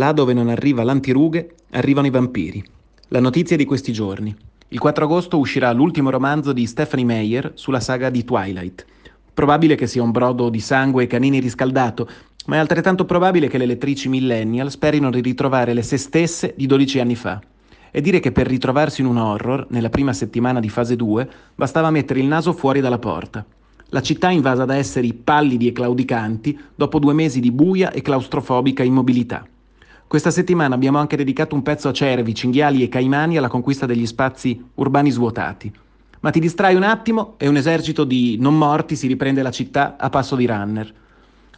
Là dove non arriva l'antirughe, arrivano i vampiri. La notizia di questi giorni. Il 4 agosto uscirà l'ultimo romanzo di Stephanie Meyer sulla saga di Twilight. Probabile che sia un brodo di sangue e canini riscaldato, ma è altrettanto probabile che le lettrici millennial sperino di ritrovare le se stesse di 12 anni fa. E dire che per ritrovarsi in un horror, nella prima settimana di fase 2, bastava mettere il naso fuori dalla porta. La città invasa da esseri pallidi e claudicanti dopo due mesi di buia e claustrofobica immobilità. Questa settimana abbiamo anche dedicato un pezzo a cervi, cinghiali e caimani alla conquista degli spazi urbani svuotati. Ma ti distrai un attimo e un esercito di non morti si riprende la città a passo di runner.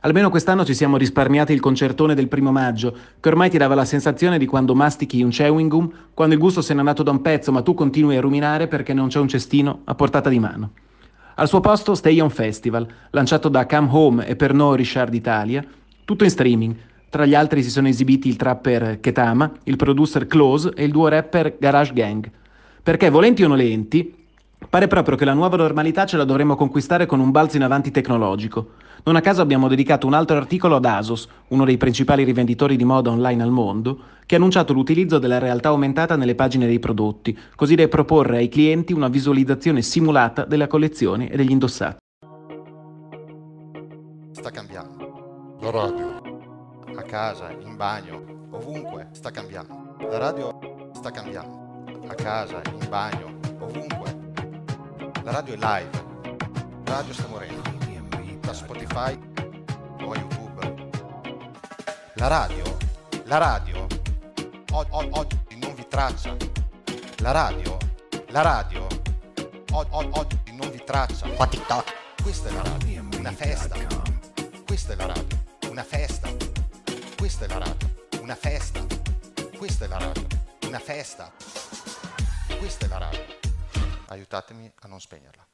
Almeno quest'anno ci siamo risparmiati il concertone del primo maggio, che ormai ti dava la sensazione di quando mastichi un chewing gum, quando il gusto se n'è andato da un pezzo, ma tu continui a ruminare perché non c'è un cestino a portata di mano. Al suo posto Stay On Festival, lanciato da Come Home e Pernod Richard Italia, tutto in streaming. Tra gli altri si sono esibiti il trapper Ketama, il producer Close e il duo rapper Garage Gang. Perché, volenti o nolenti, pare proprio che la nuova normalità ce la dovremmo conquistare con un balzo in avanti tecnologico. Non a caso abbiamo dedicato un altro articolo ad Asos, uno dei principali rivenditori di moda online al mondo, che ha annunciato l'utilizzo della realtà aumentata nelle pagine dei prodotti, così da proporre ai clienti una visualizzazione simulata delle collezioni e degli indossati. Sta cambiando. La radio. A casa, in bagno, ovunque sta cambiando. La radio sta cambiando. A casa, in bagno, ovunque. La radio è live. La radio sta morendo da Spotify o YouTube. La radio, la radio, oggi non vi traccia. La radio, la radio, oggi non vi traccia. Qua TikTok. Questa è la radio, una festa. Questa è la radio, una festa. Questa è la radio, una festa. Questa è la radio, una festa. Questa è la radio. Aiutatemi a non spegnerla.